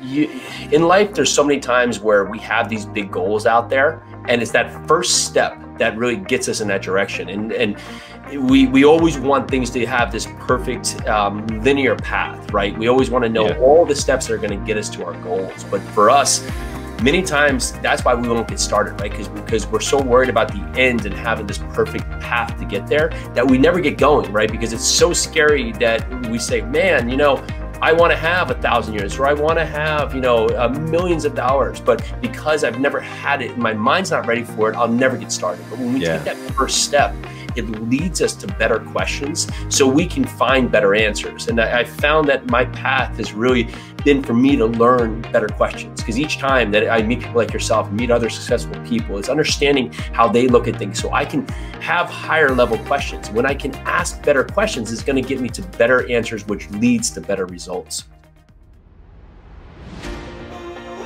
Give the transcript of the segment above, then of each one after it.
you, in life, there's so many times where we have these big goals out there, and it's that first step that really gets us in that direction. And and we we always want things to have this perfect um, linear path, right? We always want to know yeah. all the steps that are going to get us to our goals. But for us, many times that's why we won't get started, right? Because because we're so worried about the end and having this perfect path to get there that we never get going, right? Because it's so scary that we say, man, you know I want to have a thousand units or I want to have, you know, uh, millions of dollars. But because I've never had it, my mind's not ready for it, I'll never get started. But when we yeah. take that first step, it leads us to better questions so we can find better answers. And I, I found that my path has really been for me to learn better questions because each time that I meet people like yourself, meet other successful people, it's understanding how they look at things so I can have higher level questions. When I can ask better questions, it's going to get me to better answers, which leads to better results.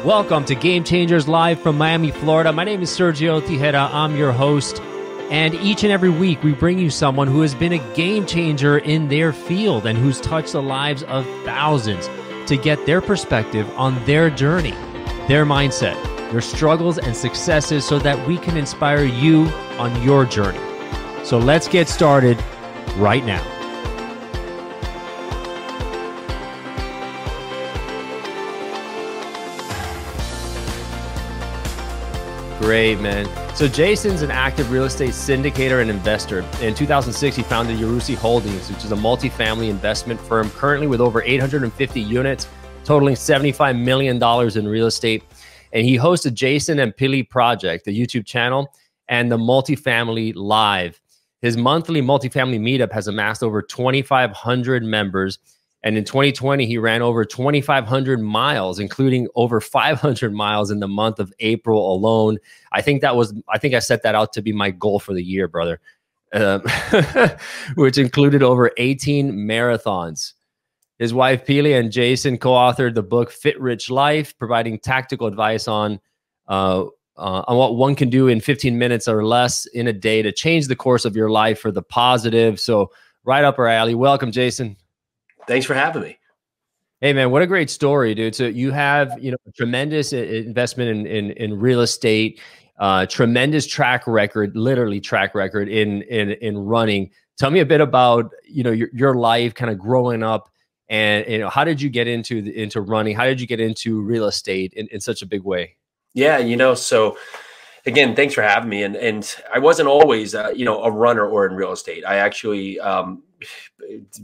Welcome to Game Changers Live from Miami, Florida. My name is Sergio Tijera. I'm your host. And each and every week, we bring you someone who has been a game changer in their field and who's touched the lives of thousands to get their perspective on their journey, their mindset, their struggles and successes so that we can inspire you on your journey. So let's get started right now. Great, man. So Jason's an active real estate syndicator and investor. In 2006, he founded Yarusi Holdings, which is a multifamily investment firm currently with over 850 units, totaling $75 million in real estate. And he hosts Jason and Pili Project, the YouTube channel, and the Multifamily Live. His monthly multifamily meetup has amassed over 2,500 members and in 2020, he ran over 2,500 miles, including over 500 miles in the month of April alone. I think that was, I think I set that out to be my goal for the year, brother, uh, which included over 18 marathons. His wife, Pili, and Jason co authored the book Fit Rich Life, providing tactical advice on. Uh, uh, on what one can do in 15 minutes or less in a day to change the course of your life for the positive. So, right up our alley. Welcome, Jason. Thanks for having me. Hey man, what a great story, dude. So you have, you know, tremendous investment in in, in real estate, uh, tremendous track record, literally track record in in in running. Tell me a bit about, you know, your, your life kind of growing up and you know, how did you get into the, into running? How did you get into real estate in, in such a big way? Yeah, you know, so again, thanks for having me. And and I wasn't always, uh, you know, a runner or in real estate. I actually um,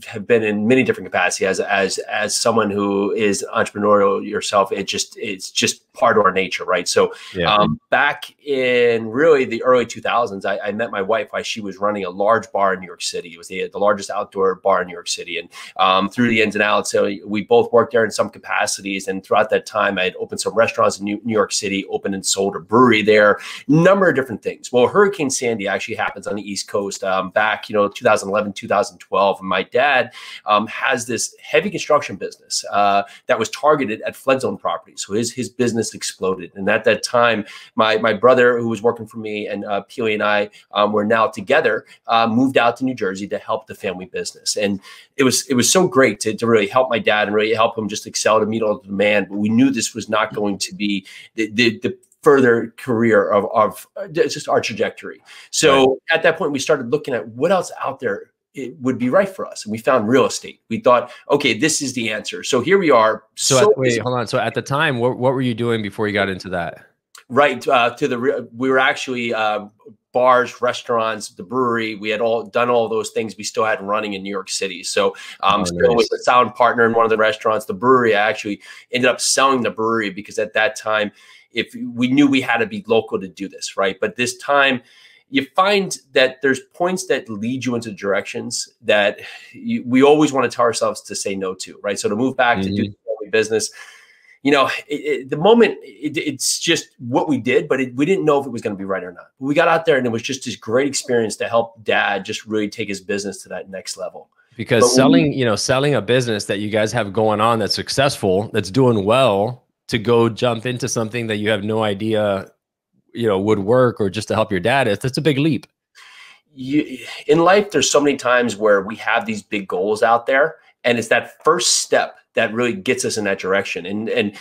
have been in many different capacities as as as someone who is entrepreneurial yourself it just it's just part of our nature right? So yeah. um, back in really the early 2000s I, I, met my wife while she was running a large bar in new york city. It was the, the largest outdoor bar in new york city. And um, through the ins and outs so we both worked there in some capacities. And throughout that time i had opened some restaurants in new, new york city opened and sold a brewery there. Number of different things. Well hurricane sandy actually happens on the east coast um, back you know 2011 2012 and my dad um, has this heavy construction business uh, that was targeted at flood zone properties. So his his business exploded, and at that time, my my brother who was working for me and uh, Pili and I um, were now together, uh, moved out to New Jersey to help the family business, and it was it was so great to, to really help my dad and really help him just excel to meet all the demand. But we knew this was not going to be the, the, the further career of, of uh, just our trajectory. So right. at that point, we started looking at what else out there it would be right for us. And we found real estate. We thought, okay, this is the answer. So here we are. So, so at, wait, hold on. So at the time, what, what were you doing before you got into that? Right uh, to the we were actually uh, bars, restaurants, the brewery. We had all done all those things. We still had running in New York City. So um, oh, still nice. was a sound partner in one of the restaurants. The brewery, I actually ended up selling the brewery because at that time, if we knew we had to be local to do this, right? But this time you find that there's points that lead you into directions that you, we always want to tell ourselves to say no to, right? So to move back mm-hmm. to do mm-hmm. business, you know, it, it, the moment it, it's just what we did, but we didn't know if it was going to be right or not. We got out there and it was just this great experience to help dad just really take his business to that next level. Because but selling, we, you know, selling a business that you guys have going on that's successful, that's doing well, to go jump into something that you have no idea you know would work or just to help your dad it's, that's a big leap you, in life there's so many times where we have these big goals out there and it's that first step that really gets us in that direction. And and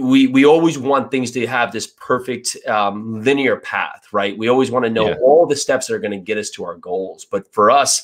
we we always want things to have this perfect um, linear path, right? We always want to know yeah. all the steps that are going to get us to our goals. But for us,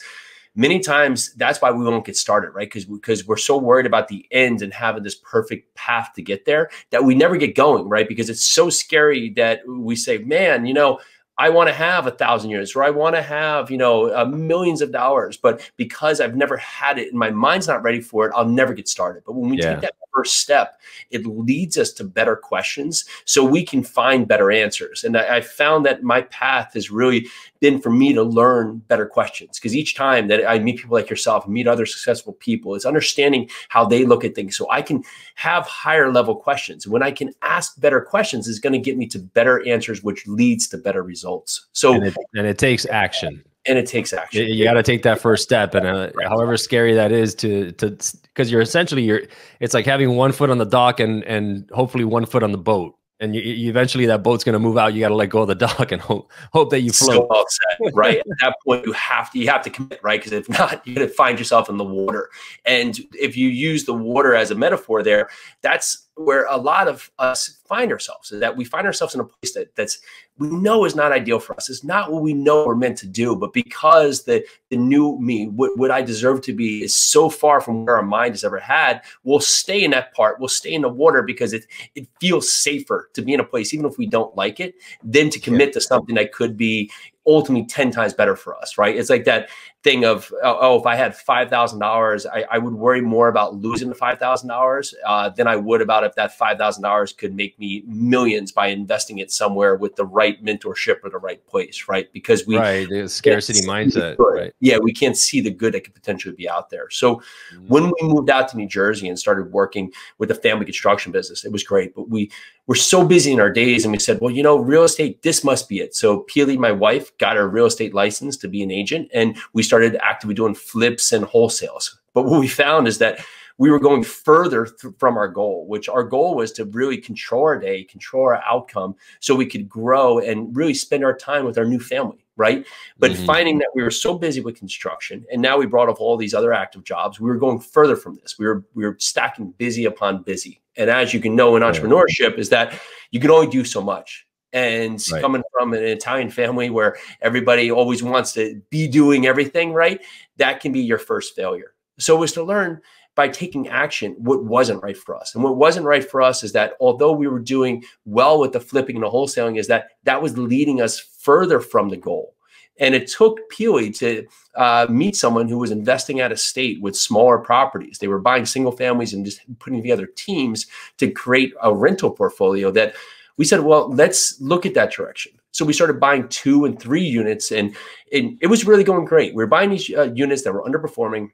many times that's why we won't get started, right? Because because we're so worried about the end and having this perfect path to get there that we never get going, right? Because it's so scary that we say, man, you know I want to have a thousand units or I want to have, you know, uh, millions of dollars. But because I've never had it and my mind's not ready for it, I'll never get started. But when we yeah. take that first step, it leads us to better questions so we can find better answers. And I, I found that my path has really been for me to learn better questions because each time that I meet people like yourself, meet other successful people, it's understanding how they look at things. So I can have higher level questions. When I can ask better questions, is going to get me to better answers, which leads to better results. So and it, and it takes action and it takes action. You got to take that first step, and uh, right. however scary that is to to because you're essentially you're it's like having one foot on the dock and and hopefully one foot on the boat and you, you, eventually that boat's going to move out. You got to let go of the dock and hope hope that you float. So right? At that point, you have to you have to commit, right? Because if not, you're going to find yourself in the water. And if you use the water as a metaphor, there, that's where a lot of us find ourselves. Is that we find ourselves in a place that that's we know is not ideal for us. It's not what we know we're meant to do. But because the the new me, what, what I deserve to be, is so far from where our mind has ever had, we'll stay in that part. We'll stay in the water because it it feels safer to be in a place, even if we don't like it, than to commit yeah. to something that could be ultimately 10 times better for us, right? It's like that thing of, oh, oh if I had $5,000, I, I would worry more about losing the $5,000 uh, than I would about if that $5,000 could make me millions by investing it somewhere with the right mentorship or the right place, right? Because we, right, scarcity mindset, right? Yeah, we can't see the good that could potentially be out there. So mm-hmm. when we moved out to New Jersey and started working with the family construction business, it was great, but we, we're so busy in our days and we said, well, you know, real estate, this must be it. So Pili, my wife, got our real estate license to be an agent and we started actively doing flips and wholesales. But what we found is that we were going further th- from our goal, which our goal was to really control our day, control our outcome so we could grow and really spend our time with our new family right? But mm-hmm. finding that we were so busy with construction, and now we brought up all these other active jobs, we were going further from this. We were we were stacking busy upon busy. And as you can know in entrepreneurship, is that you can only do so much. And right. coming from an Italian family where everybody always wants to be doing everything right, that can be your first failure. So it was to learn by taking action what wasn't right for us. And what wasn't right for us is that although we were doing well with the flipping and the wholesaling, is that that was leading us further from the goal. And it took Pili to uh, meet someone who was investing out of state with smaller properties. They were buying single families and just putting together teams to create a rental portfolio that we said, well, let's look at that direction. So we started buying two and three units, and, and it was really going great. We were buying these uh, units that were underperforming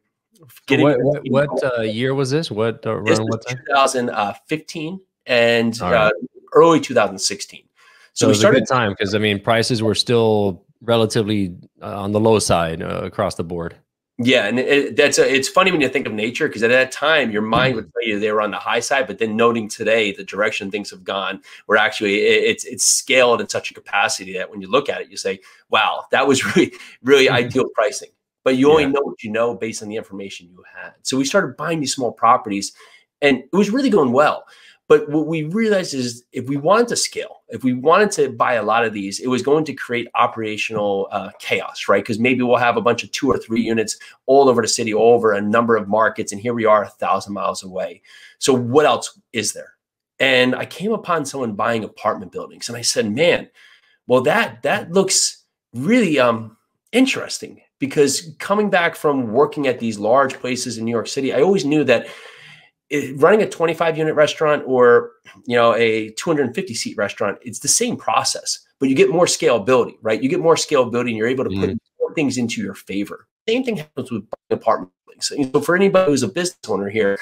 getting what what, what uh, year was this? What uh, this was 2015 and right. uh, early 2016. So, so we started a good time because I mean prices were still relatively uh, on the low side uh, across the board. Yeah, and it, that's a, it's funny when you think of nature because at that time your mm-hmm. mind would tell you they were on the high side, but then noting today the direction things have gone, where actually it, it's it's scaled in such a capacity that when you look at it, you say, "Wow, that was really really mm-hmm. ideal pricing." but you only yeah. know what you know based on the information you had. So we started buying these small properties and it was really going well. But what we realized is if we wanted to scale, if we wanted to buy a lot of these, it was going to create operational uh, chaos, right? Because maybe we'll have a bunch of two or three units all over the city, all over a number of markets, and here we are a thousand miles away. So what else is there? And I came upon someone buying apartment buildings, and I said, "Man, well that that looks really um interesting because coming back from working at these large places in New York City, I always knew that it, running a 25 unit restaurant or you know a 250 seat restaurant, it's the same process, but you get more scalability, right? You get more scalability, and you're able to mm-hmm. put more things into your favor. Same thing happens with apartment buildings. So for anybody who's a business owner here,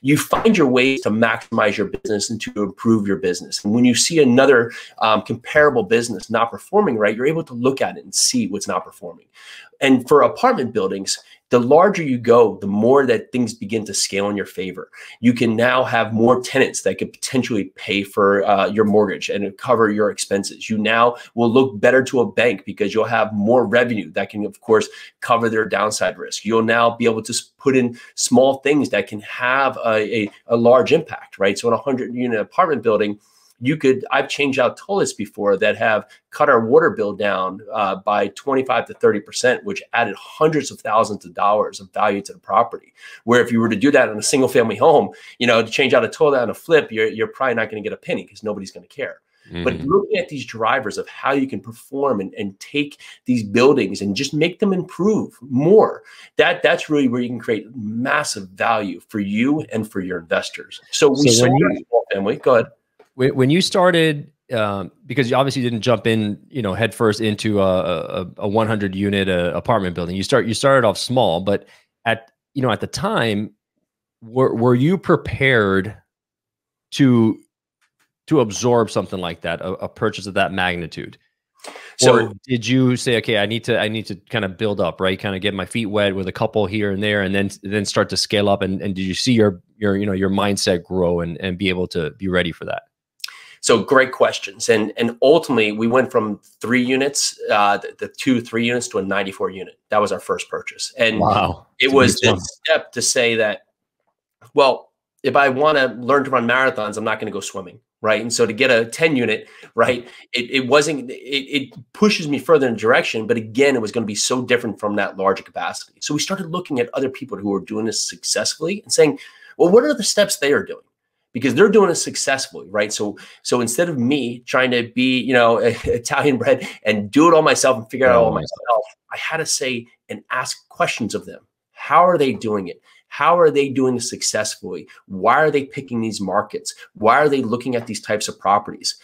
you find your ways to maximize your business and to improve your business. And when you see another um, comparable business not performing right, you're able to look at it and see what's not performing. And for apartment buildings, the larger you go, the more that things begin to scale in your favor. You can now have more tenants that could potentially pay for uh, your mortgage and cover your expenses. You now will look better to a bank because you'll have more revenue that can, of course, cover their downside risk. You'll now be able to put in small things that can have a, a, a large impact, right? So in a 100 unit apartment building, you could i've changed out toilets before that have cut our water bill down uh, by 25 to 30 percent which added hundreds of thousands of dollars of value to the property. Where if you were to do that in a single family home you know to change out a toilet on a flip you're, you're probably not going to get a penny because nobody's going to care mm-hmm. but looking at these drivers of how you can perform and, and take these buildings and just make them improve more that that's really where you can create massive value for you and for your investors. So we so sold you, family. Go ahead when, when you started, um, because you obviously didn't jump in, you know, headfirst into a, a, a 100 unit uh, apartment building. You start you started off small, but at you know at the time, were were you prepared to to absorb something like that, a, a purchase of that magnitude? So or did you say, okay, I need to, I need to kind of build up, right? Kind of get my feet wet with a couple here and there, and then then start to scale up. And, and did you see your your you know your mindset grow and and be able to be ready for that? So great questions. And and ultimately we went from three units, uh, the, the, two, three units to a 94 unit. That was our first purchase. And wow. it was the step to say that, well, if I want to learn to run marathons, I'm not going to go swimming. Right. And so to get a 10 unit, right, it, it wasn't, it, it pushes me further in direction. But again, it was going to be so different from that larger capacity. So we started looking at other people who were doing this successfully and saying, well, what are the steps they are doing? Because they're doing it successfully, right? So, so instead of me trying to be, you know, Italian bread and do it all myself and figure it out all oh. myself, I had to say and ask questions of them. How are they doing it? How are they doing it successfully? Why are they picking these markets? Why are they looking at these types of properties?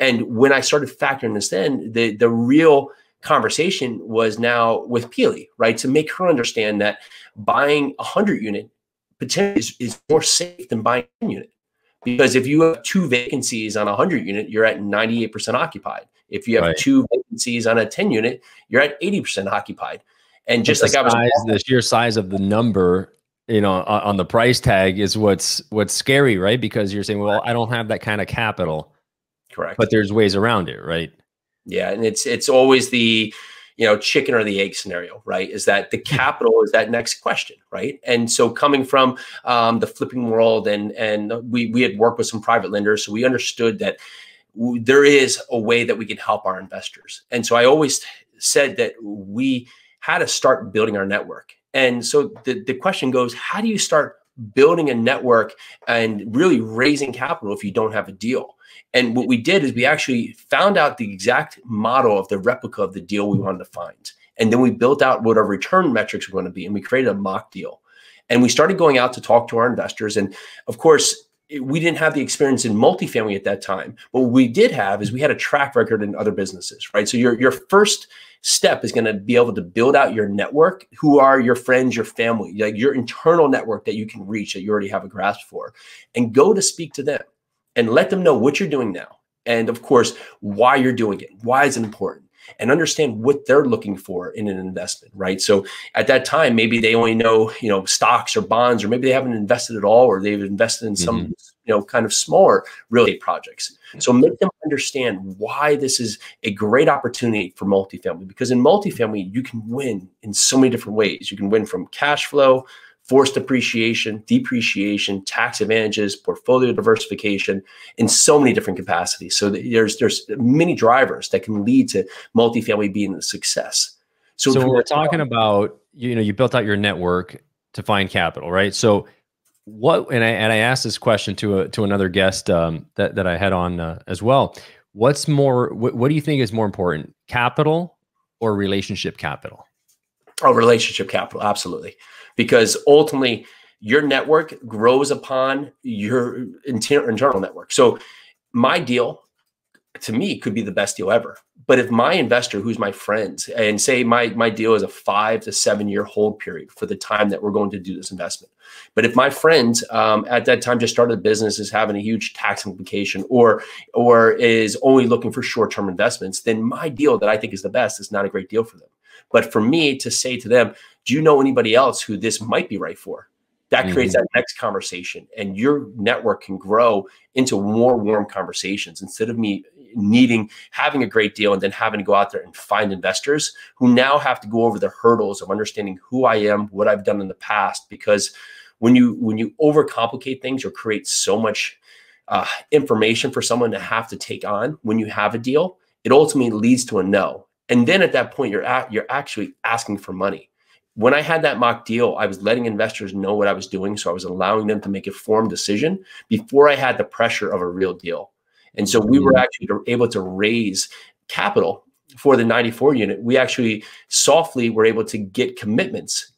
And when I started factoring this in, the the real conversation was now with Pili, right? To make her understand that buying a hundred unit potentially is, is more safe than buying a unit because if you have two vacancies on a 100 unit, you're at 98% occupied. If you have right. two vacancies on a 10 unit, you're at 80% occupied. And just like I was the sheer size of the number, you know, on, on, the price tag is what's what's scary, right? Because you're saying, well, I don't have that kind of capital. Correct. But there's ways around it, right? Yeah, and it's it's always the you know chicken or the egg scenario right? Is that the capital is that next question right? And so coming from um, the flipping world and and we we had worked with some private lenders so we understood that w- there is a way that we can help our investors. And so i always said that we had to start building our network. And so the, the question goes how do you start building a network and really raising capital if you don't have a deal and what we did is we actually found out the exact model of the replica of the deal we wanted to find. And then we built out what our return metrics were going to be. And we created a mock deal. And we started going out to talk to our investors. And of course, we didn't have the experience in multifamily at that time. But what we did have is we had a track record in other businesses, right? So your, your first step is going to be able to build out your network. Who are your friends, your family, like your internal network that you can reach that you already have a grasp for, and go to speak to them and let them know what you're doing now. And of course, why you're doing it. Why is it important? And understand what they're looking for in an investment, right? So at that time, maybe they only know, you know, stocks or bonds, or maybe they haven't invested at all, or they've invested in some, mm-hmm. you know, kind of smaller real estate projects. So make them understand why this is a great opportunity for multifamily. Because in multifamily, you can win in so many different ways. You can win from cash flow, forced appreciation, depreciation, tax advantages, portfolio diversification in so many different capacities. So there's there's many drivers that can lead to multifamily being a success. So, so we're talking about you know you built out your network to find capital, right? So what and I and I asked this question to a to another guest um, that that I had on uh, as well. What's more? What, what do you think is more important, capital or relationship capital? Oh, relationship capital, absolutely because ultimately your network grows upon your inter- internal network. So my deal to me could be the best deal ever. But if my investor, who's my friends, and say my my deal is a five to seven year hold period for the time that we're going to do this investment, but if my friend um, at that time just started a business, is having a huge tax implication, or or is only looking for short term investments, then my deal that I think is the best is not a great deal for them. But for me to say to them, do you know anybody else who this might be right for? That creates mm-hmm. that next conversation, and your network can grow into more warm conversations instead of me needing having a great deal and then having to go out there and find investors who now have to go over the hurdles of understanding who I am, what I've done in the past. Because when you when you overcomplicate things or create so much uh, information for someone to have to take on when you have a deal, it ultimately leads to a no. And then at that point, you're at, you're actually asking for money. When I had that mock deal, I was letting investors know what I was doing, so I was allowing them to make a formed decision before I had the pressure of a real deal. And so we were mm. actually able to raise capital for the 94 unit. We actually softly were able to get commitments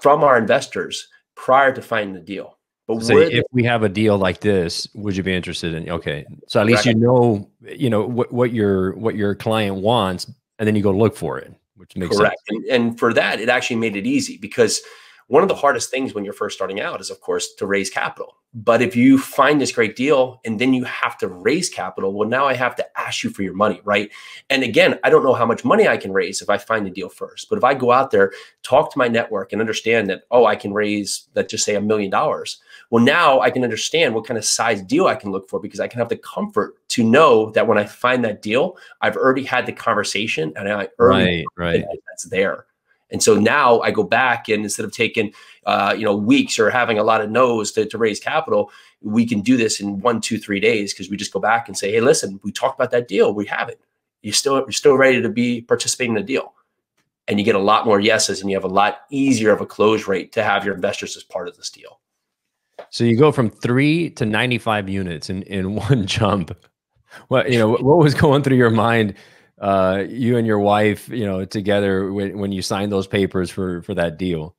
from our investors prior to finding the deal. But so if we have a deal like this, would you be interested in? Okay, so at least you know, you know what, what your what your client wants, and then you go look for it, which makes correct. Sense. And, and for that, it actually made it easy because one of the hardest things when you're first starting out is, of course, to raise capital. But if you find this great deal and then you have to raise capital, well, now I have to ask you for your money, right? And again, I don't know how much money I can raise if I find a deal first. But if I go out there, talk to my network and understand that, oh, I can raise, let's just say a million dollars. Well, now I can understand what kind of size deal I can look for because I can have the comfort to know that when I find that deal, I've already had the conversation and I already right, right. that's there. And so now I go back and instead of taking, uh, you know, weeks or having a lot of no's to, to raise capital, we can do this in one, two, three days because we just go back and say, hey, listen, we talked about that deal, we have it. You still you're still ready to be participating in the deal, and you get a lot more yeses, and you have a lot easier of a close rate to have your investors as part of this deal. So you go from three to ninety five units in in one jump. What you know? What was going through your mind? uh, you and your wife, you know, together when, when you signed those papers for for that deal?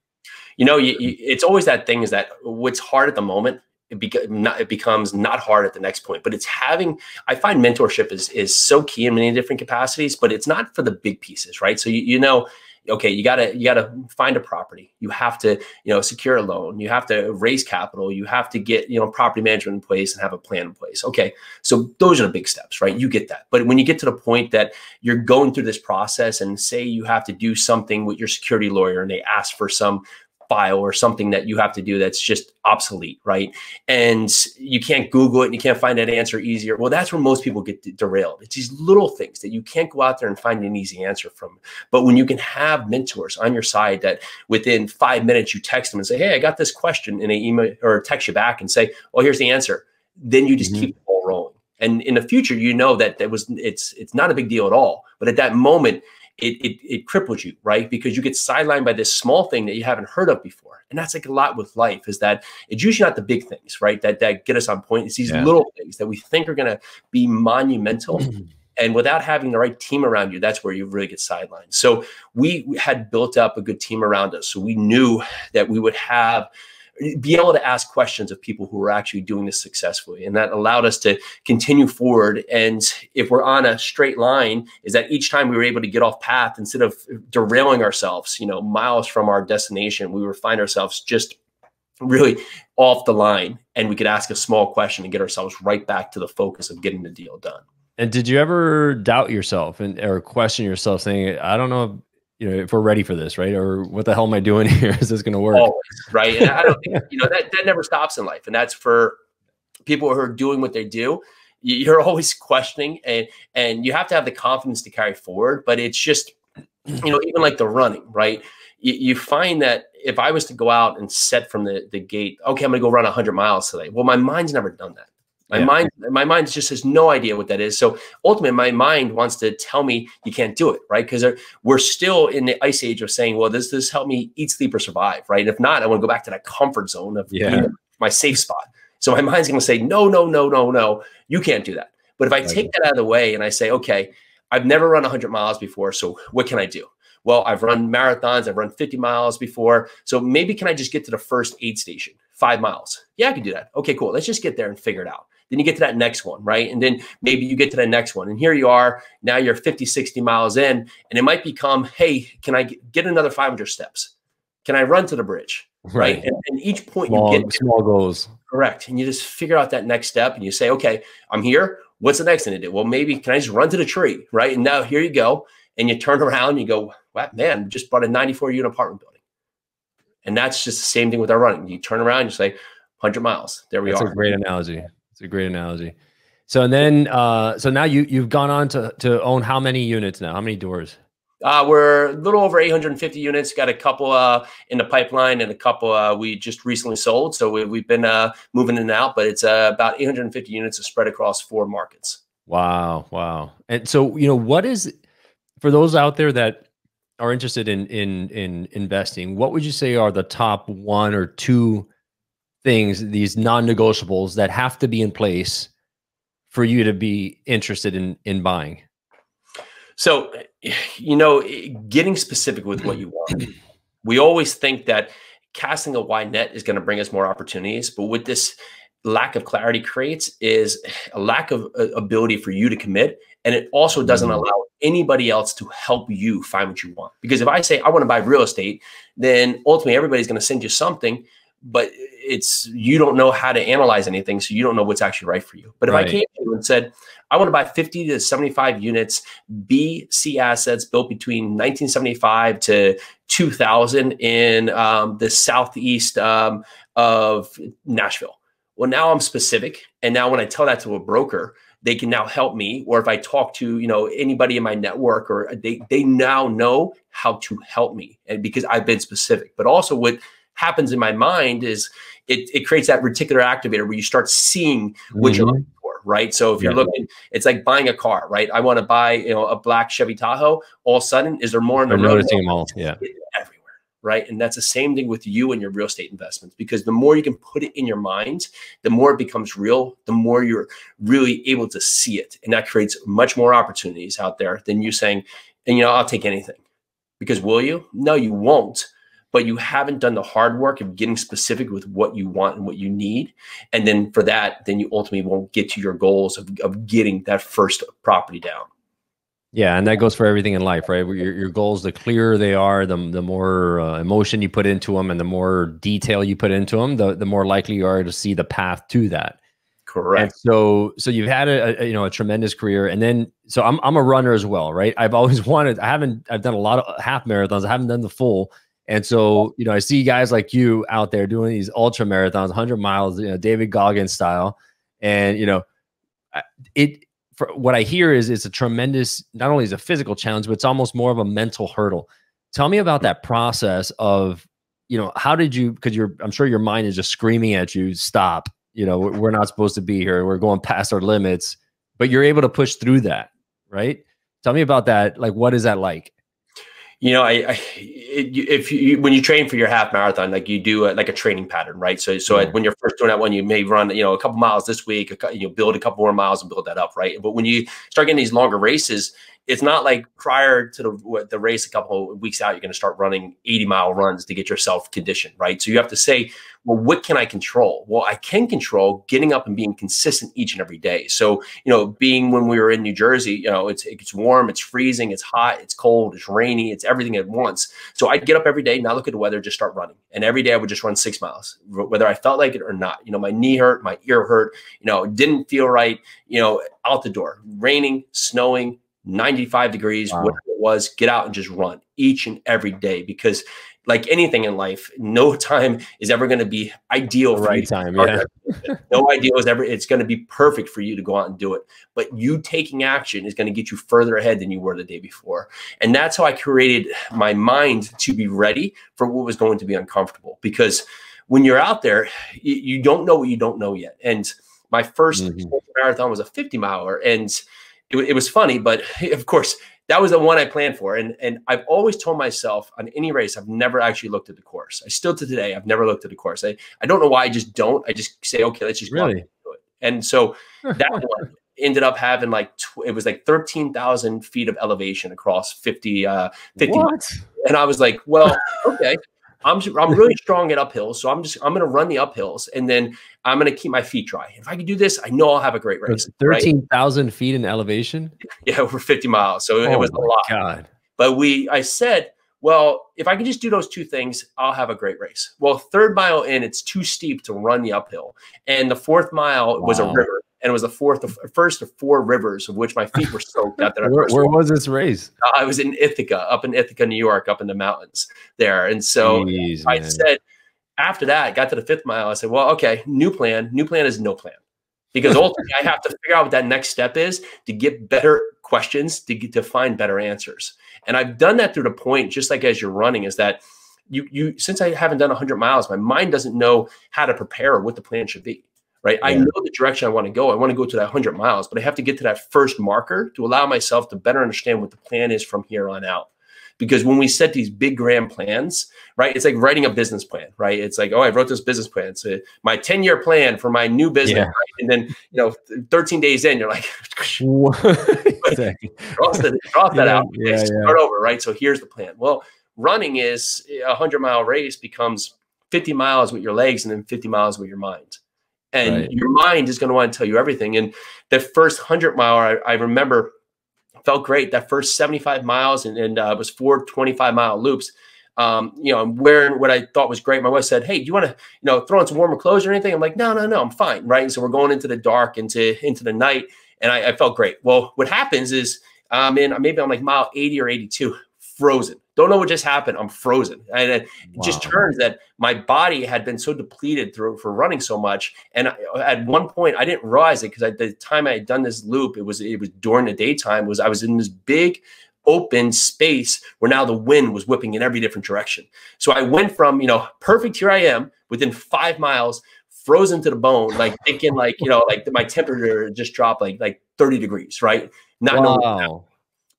You know, you, you, it's always that thing is that what's hard at the moment, it, beca- not, it becomes not hard at the next point. But it's having. I find mentorship is is so key in many different capacities, but it's not for the big pieces, right? So you, you know okay you gotta you gotta find a property. You have to you know secure a loan. You have to raise capital. You have to get you know property management in place and have a plan in place. Okay so those are the big steps right? You get that. But when you get to the point that you're going through this process and say you have to do something with your security lawyer and they ask for some file or something that you have to do that's just obsolete, right? And you can't Google it and you can't find that answer easier. Well, that's where most people get derailed. It's these little things that you can't go out there and find an easy answer from. But when you can have mentors on your side that within five minutes you text them and say, Hey, I got this question, and they email or text you back and say, Well, here's the answer. Then you just mm-hmm. keep the ball rolling. And in the future, you know that that was it's it's not a big deal at all. But at that moment, it, it, it cripples you, right? Because you get sidelined by this small thing that you haven't heard of before. And that's like a lot with life is that it's usually not the big things, right? That, that get us on point. It's these yeah. little things that we think are going to be monumental. and without having the right team around you, that's where you really get sidelined. So we had built up a good team around us. So we knew that we would have be able to ask questions of people who were actually doing this successfully. And that allowed us to continue forward. And if we're on a straight line, is that each time we were able to get off path instead of derailing ourselves, you know, miles from our destination, we would find ourselves just really off the line and we could ask a small question and get ourselves right back to the focus of getting the deal done. And did you ever doubt yourself and or question yourself saying, I don't know you know, if we're ready for this, right? Or what the hell am I doing here? Is this going to work? Always, right. And I don't think, you know, that, that never stops in life. And that's for people who are doing what they do. You're always questioning and, and you have to have the confidence to carry forward. But it's just, you know, even like the running, right? You, you find that if I was to go out and set from the, the gate, okay, I'm going to go run 100 miles today. Well, my mind's never done that. My yeah. mind, my mind just has no idea what that is. So ultimately, my mind wants to tell me you can't do it, right? Because we're still in the ice age of saying, well, does this help me eat, sleep, or survive, right? if not, I want to go back to that comfort zone of yeah. my safe spot. So my mind's going to say, no, no, no, no, no, you can't do that. But if I take that out of the way and I say, okay, I've never run 100 miles before, so what can I do? Well, I've run marathons, I've run 50 miles before. So maybe can I just get to the first aid station, five miles? Yeah, I can do that. Okay, cool. Let's just get there and figure it out. Then you get to that next one, right? And then maybe you get to the next one. And here you are, now you're 50, 60 miles in, and it might become, hey, can I get another 500 steps? Can I run to the bridge? Right. right? And, and, each point small, you get small goals. Correct. And you just figure out that next step and you say, okay, I'm here. What's the next thing to do? Well, maybe can I just run to the tree? Right. And now here you go. And you turn around and you go, wow, man, just bought a 94 unit apartment building. And that's just the same thing with our running. You turn around, and you say 100 miles. There we that's are. That's a great analogy. It's a great analogy. So and then, uh, so now you you've gone on to to own how many units now? How many doors? Uh, we're a little over 850 units. Got a couple uh, in the pipeline and a couple uh, we just recently sold. So we, have been uh, moving in and out, but it's uh, about 850 units spread across four markets. Wow, wow! And so you know what is for those out there that are interested in in in investing, what would you say are the top one or two things, these non-negotiables that have to be in place for you to be interested in in buying? So, you know, getting specific with what you want. We always think that casting a wide net is going to bring us more opportunities, but what this lack of clarity creates is a lack of uh, ability for you to commit and it also doesn't mm-hmm. allow anybody else to help you find what you want because if i say i want to buy real estate then ultimately everybody's going to send you something but it's you don't know how to analyze anything so you don't know what's actually right for you. But if right. i came to you and said i want to buy 50 to 75 units b c assets built between 1975 to 2000 in um, the southeast um, of nashville. Well now i'm specific and now when i tell that to a broker they can now help me or if i talk to you know anybody in my network or they they now know how to help me and because i've been specific. But also what happens in my mind is it, it creates that reticular activator where you start seeing what mm-hmm. you're looking for, right? So if you're yeah. looking, it's like buying a car, right? I want to buy, you know, a black Chevy Tahoe. All of a sudden, is there more in the road? Noticing them all, yeah, everywhere, right? And that's the same thing with you and your real estate investments because the more you can put it in your mind, the more it becomes real. The more you're really able to see it, and that creates much more opportunities out there than you saying, and you know, I'll take anything. Because will you? No, you won't but you haven't done the hard work of getting specific with what you want and what you need. And then for that, then you ultimately won't get to your goals of, of getting that first property down. Yeah, and that goes for everything in life, right? Your, your goals, the clearer they are, the, the more uh, emotion you put into them and the more detail you put into them, the, the more likely you are to see the path to that. Correct. And so, so you've had a, a, you know a tremendous career, and then so I'm I'm a runner as well, right? I've always wanted. I haven't. I've done a lot of half marathons. I haven't done the full, and so, you know, I see guys like you out there doing these ultra marathons, 100 miles, you know, David Goggins style. And, you know, it, what I hear is it's a tremendous, not only is a physical challenge, but it's almost more of a mental hurdle. Tell me about that process of, you know, how did you, because you're, I'm sure your mind is just screaming at you, stop, you know, we're not supposed to be here. We're going past our limits, but you're able to push through that, right? Tell me about that. Like, what is that like? You know, I, I if you when you train for your half marathon, like you do a, like a training pattern, right? So so when you're first doing that one, you may run you know a couple miles this week, you know, build a couple more miles and build that up, right? But when you start getting these longer races, it's not like prior to the, the race a couple of weeks out you're going to start running 80 mile runs to get yourself conditioned right? So you have to say well what can i control? Well i can control getting up and being consistent each and every day. So you know being when we were in new jersey you know it's it's warm it's freezing it's hot it's cold it's rainy it's everything at once. So i'd get up every day not look at the weather just start running. And every day i would just run six miles whether i felt like it or not. You know my knee hurt my ear hurt you know didn't feel right you know out the door. Raining snowing 95 degrees, wow. whatever it was, get out and just run each and every day because like anything in life, no time is ever going to be ideal. Right time, yeah. no idea is ever. It's going to be perfect for you to go out and do it. But you taking action is going to get you further ahead than you were the day before. And that's how I created my mind to be ready for what was going to be uncomfortable. Because when you're out there, you, you don't know what you don't know yet. And my 1st mm-hmm. marathon was a 50 miler, and it, it was funny, but of course, that was the one I planned for. And and I've always told myself on any race, I've never actually looked at the course. I still to today, I've never looked at the course. I, I don't know why I just don't. I just say, okay, let's just really? do it. And so that one ended up having like tw- it was like 13,000 feet of elevation across 50 uh 50 miles. And I was like, well, okay. I'm I'm really strong at uphills, so I'm just I'm going to run the uphills, and then I'm going to keep my feet dry. If I can do this, I know I'll have a great race. Thirteen thousand right? feet in elevation. Yeah, over 50 miles, so oh it was a lot. God. But we, I said, well, if I can just do those two things, I'll have a great race. Well, third mile in, it's too steep to run the uphill, and the fourth mile wow. was a river. And it was the fourth, of, first of four rivers of which my feet were soaked after where, where was this race? Uh, I was in Ithaca, up in Ithaca, New York, up in the mountains there. And so Jeez, I man. said, after that, I got to the fifth mile. I said, well, okay, new plan. New plan is no plan because ultimately I have to figure out what that next step is to get better questions to get to find better answers. And I've done that through the point, just like as you're running, is that you you since I haven't done 100 miles, my mind doesn't know how to prepare or what the plan should be right? Yeah. I know the direction I want to go. I want to go to that 100 miles, but I have to get to that first marker to allow myself to better understand what the plan is from here on out. Because when we set these big grand plans, right, it's like writing a business plan, right? It's like, oh, I wrote this business plan. So my 10 year plan for my new business. Yeah. Right? And then, you know, 13 days in, you're like, cross, the, cross that yeah, out. Yeah, start over, right? So here's the plan. Well, running is a 100 mile race becomes 50 miles with your legs and then 50 miles with your mind and right. your mind is going to want to tell you everything. And the first hundred mile, I, I, remember felt great. That first 75 miles and, and uh, was four 25 mile loops. Um, you know, I'm wearing what I thought was great. My wife said, Hey, do you want to, you know, throw on some warmer clothes or anything? I'm like, no, no, no, I'm fine. Right. And so we're going into the dark, into, into the night. And I, I felt great. Well, what happens is I'm in, maybe I'm like mile 80 or 82, frozen don't know what just happened. I'm frozen. And it wow. just turns that my body had been so depleted through for running so much. And I, at one point, I didn't realize it because at the time I had done this loop, it was it was during the daytime. Was I was in this big open space where now the wind was whipping in every different direction. So I went from you know perfect. Here I am within five miles frozen to the bone, like thinking like, you know, like my temperature just dropped like like 30 degrees, right? Not wow. knowing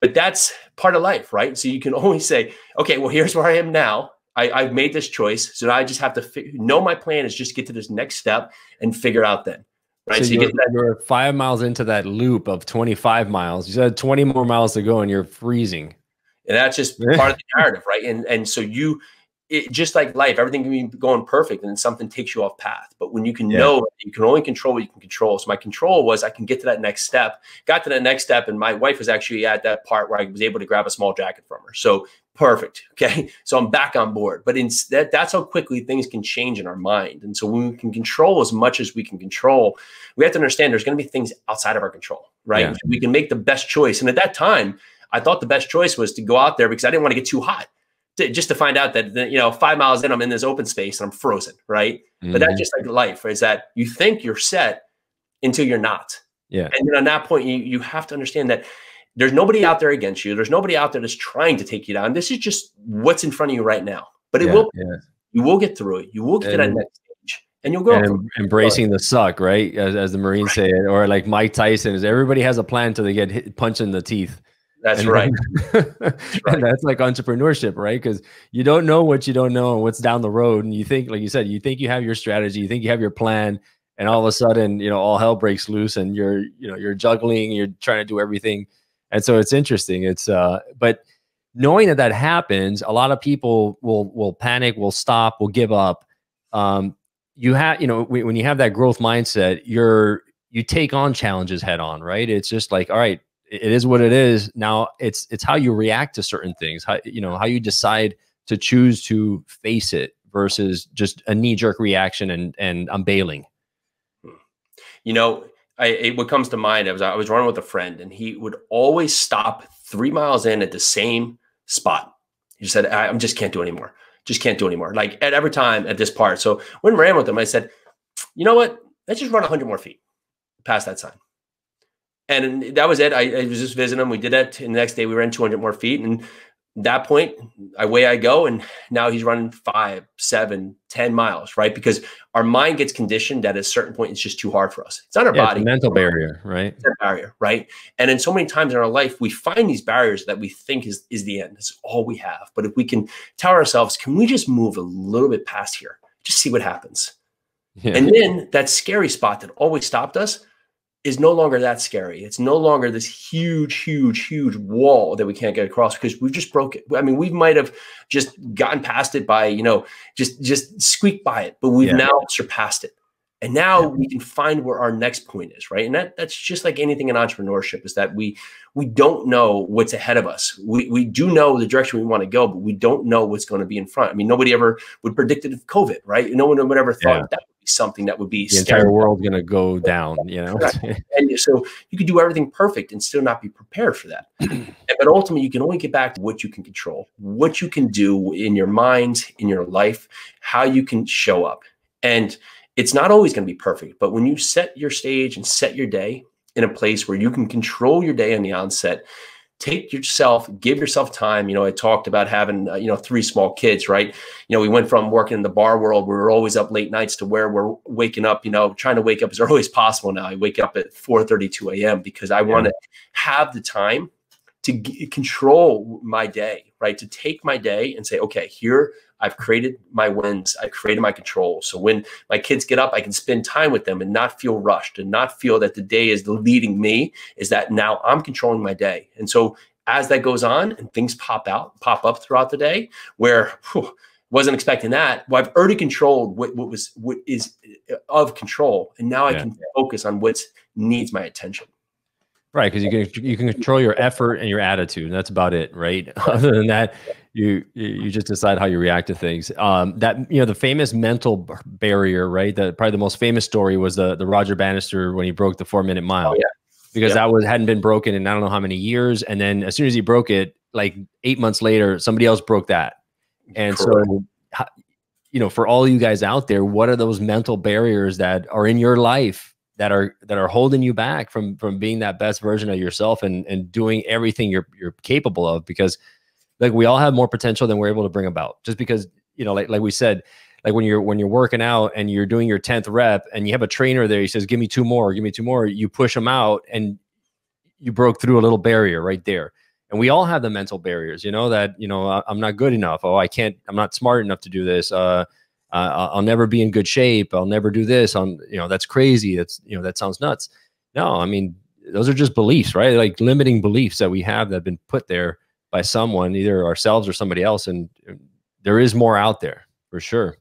but that's part of life, right? So you can only say, okay, well, here's where I am now. I, have made this choice. So now I just have to fi- know my plan is just get to this next step and figure out then. Right. So, so you you're, that- you're five miles into that loop of 25 miles. You said 20 more miles to go and you're freezing. And that's just part of the narrative, right? And and so you it, just like life, everything can be going perfect and then something takes you off path. But when you can yeah. know you can only control what you can control. So my control was I can get to that next step, got to that next step. And my wife was actually at that part where I was able to grab a small jacket from her. So perfect. Okay. So I'm back on board. But instead, that's how quickly things can change in our mind. And so when we can control as much as we can control, we have to understand there's going to be things outside of our control, right? Yeah. We can make the best choice. And at that time, I thought the best choice was to go out there because I didn't want to get too hot to, just to find out that you know five miles in I'm in this open space and I'm frozen, right? Mm-hmm. But that's mm-hmm. just like life, is that you think you're set until you're not. Yeah. And then on that point, you you have to understand that there's nobody out there against you. There's nobody out there that's trying to take you down. This is just what's in front of you right now. But it yeah, will yeah. you will get through it. You will get and, to that next stage. And you'll go and embracing the suck, right? As, as the Marines right. say it, or like Mike Tyson is everybody has a plan until they get hit, punched in the teeth. That's and right. that's right. And that's like entrepreneurship, right? Because you don't know what you don't know and what's down the road. And you think, like you said, you think you have your strategy, you think you have your plan, and all of a sudden, you know, all hell breaks loose and you're, you know, you're juggling, you're trying to do everything. And so it's interesting. It's uh, but knowing that that happens, a lot of people will will panic, will stop, will give up. Um, you have, you know, when you have that growth mindset, you're you take on challenges head on, right? It's just like, all right, it is what it is. Now it's it's how you react to certain things, how you know how you decide to choose to face it versus just a knee jerk reaction and and I'm bailing. Hmm. You know, I it, what comes to mind I was I was running with a friend and he would always stop three miles in at the same spot. He said, I, I just can't do anymore. Just can't do anymore. Like at every time at this part. So when we ran with him, I said, you know what? Let's just run 100 more feet past that sign. And that was it. I, I, was just visiting him. We did that. And the next day we ran 200 more feet. And that point, away I go. And now he's running five, seven, ten miles, right? Because our mind gets conditioned at a certain point, it's just too hard for us. It's not our yeah, body. mental barrier, right? It's a barrier, right? And then so many times in our life, we find these barriers that we think is, is the end. It's all we have. But if we can tell ourselves, can we just move a little bit past here? Just see what happens. Yeah. And then that scary spot that always stopped us, is no longer that scary. It's no longer this huge, huge, huge wall that we can't get across because we've just broke it. I mean, we might have just gotten past it by, you know, just just squeaked by it, but we've yeah. now surpassed it. And now yeah. we can find where our next point is, right? And that that's just like anything in entrepreneurship is that we we don't know what's ahead of us. We we do know the direction we want to go, but we don't know what's going to be in front. I mean, nobody ever would predict it COVID, right? No one would ever thought yeah. that something that would be the entire world going to go down. You know, and so you could do everything perfect and still not be prepared for that. but ultimately, you can only get back to what you can control, what you can do in your mind, in your life, how you can show up, and it's not always going to be perfect. But when you set your stage and set your day in a place where you can control your day on the onset take yourself give yourself time. You know i talked about having uh, you know three small kids right? You know we went from working in the bar world where we're always up late nights to where we're waking up you know trying to wake up as early as possible now. I wake up at 4 32 a.m because i yeah. want to have the time to g- control my day right to take my day and say okay here I've created my wins. I've created my control. So when my kids get up, I can spend time with them and not feel rushed and not feel that the day is leading me, is that now I'm controlling my day. And so as that goes on and things pop out, pop up throughout the day where whew, wasn't expecting that. Well, I've already controlled what, what was what is uh, of control. And now yeah. I can focus on what needs my attention. Right, because you can you can control your effort and your attitude, and that's about it, right? Other than that, you you just decide how you react to things. Um, that you know the famous mental barrier, right? That probably the most famous story was the the Roger Bannister when he broke the four minute mile. Oh, yeah. Because yeah. that was hadn't been broken in I don't know how many years, and then as soon as he broke it, like eight months later, somebody else broke that, and Correct. so you know, for all you guys out there, what are those mental barriers that are in your life that are that are holding you back from from being that best version of yourself and and doing everything you're you're capable of because like we all have more potential than we're able to bring about. Just because you know like like we said like when you're when you're working out and you're doing your 10th rep and you have a trainer there he says give me two more give me two more you push them out and you broke through a little barrier right there. And we all have the mental barriers you know that you know i'm not good enough. Oh i can't i'm not smart enough to do this. Uh uh, I'll never be in good shape. I'll never do this. I'm, you know that's crazy. That's you know that sounds nuts. No, I mean those are just beliefs, right? Like limiting beliefs that we have that have been put there by someone, either ourselves or somebody else. And there is more out there for sure.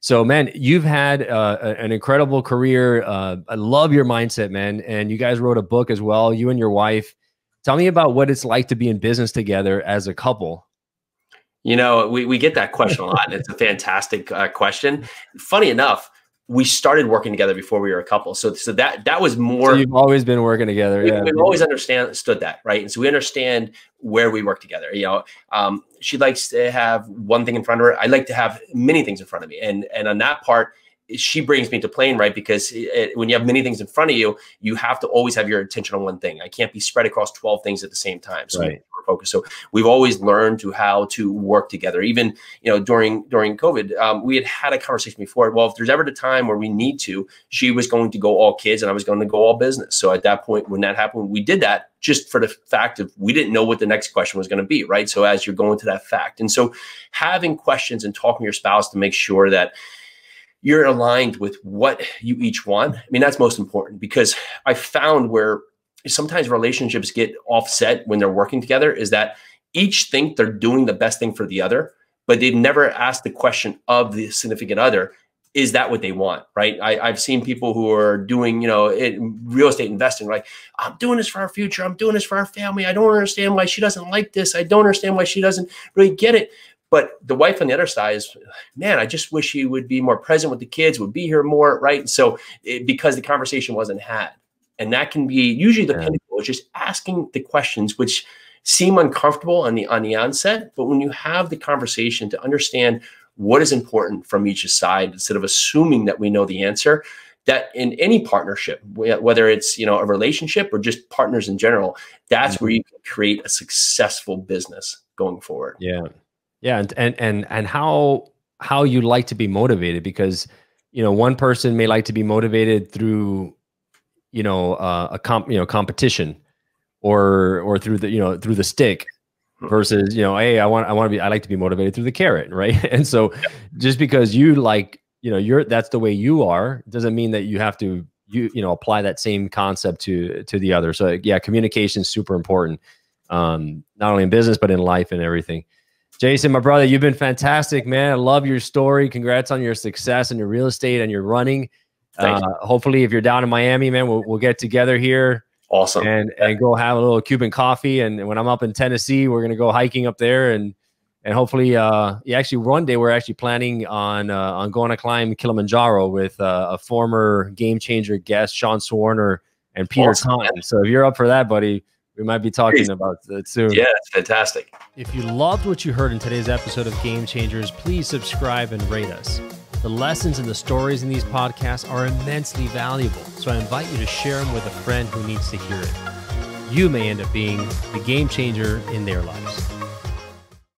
So, man, you've had uh, an incredible career. Uh, I love your mindset, man. And you guys wrote a book as well, you and your wife. Tell me about what it's like to be in business together as a couple you know, we, we get that question a lot, and it's a fantastic uh, question. Funny enough, we started working together before we were a couple. So, so that that was more. So you've always been working together. We, yeah, we've always understood that, right? And so we understand where we work together. You know, um, she likes to have one thing in front of her. I like to have many things in front of me, and and on that part, she brings me to plane right? Because it, when you have many things in front of you you have to always have your attention on one thing. I can't be spread across 12 things at the same time. So right. focus. So we've always learned to how to work together. Even you know during during covid um, we had had a conversation before. Well if there's ever a time where we need to she was going to go all kids and i was going to go all business. So at that point when that happened we did that just for the fact of we didn't know what the next question was going to be right? So as you're going to that fact. And so having questions and talking to your spouse to make sure that you're aligned with what you each want. I mean, that's most important because I found where sometimes relationships get offset when they're working together is that each think they're doing the best thing for the other, but they've never asked the question of the significant other is that what they want right? I, have seen people who are doing you know it, real estate investing like i'm doing this for our future. I'm doing this for our family. I don't understand why she doesn't like this. I don't understand why she doesn't really get it but the wife on the other side is, man, I just wish he would be more present with the kids, would be here more, right? So it, because the conversation wasn't had, and that can be usually the yeah. pinnacle is just asking the questions which seem uncomfortable on the on the onset, but when you have the conversation to understand what is important from each side instead of assuming that we know the answer that in any partnership whether it's you know a relationship or just partners in general that's mm-hmm. where you can create a successful business going forward yeah yeah, and and and and how how you like to be motivated because you know one person may like to be motivated through you know uh, a comp you know competition or or through the you know through the stick hmm. versus you know hey I want I want to be I like to be motivated through the carrot right? And so just because you like you know you're that's the way you are doesn't mean that you have to you you know apply that same concept to to the other. So yeah communication is super important um not only in business but in life and everything Jason, my brother, you've been fantastic, man. I love your story. Congrats on your success in your real estate and your running. Uh, hopefully, if you're down in Miami, man, we'll, we'll get together here. Awesome. And and go have a little Cuban coffee. And when I'm up in Tennessee, we're gonna go hiking up there and and hopefully, uh, yeah, actually, one day we're actually planning on uh, on going to climb Kilimanjaro with uh, a former game changer guest, Sean Swarner and Peter awesome. Kahn. So if you're up for that, buddy, we might be talking about it soon. Yeah, it's fantastic. If you loved what you heard in today's episode of Game Changers, please subscribe and rate us. The lessons and the stories in these podcasts are immensely valuable, so I invite you to share them with a friend who needs to hear it. You may end up being the game changer in their lives.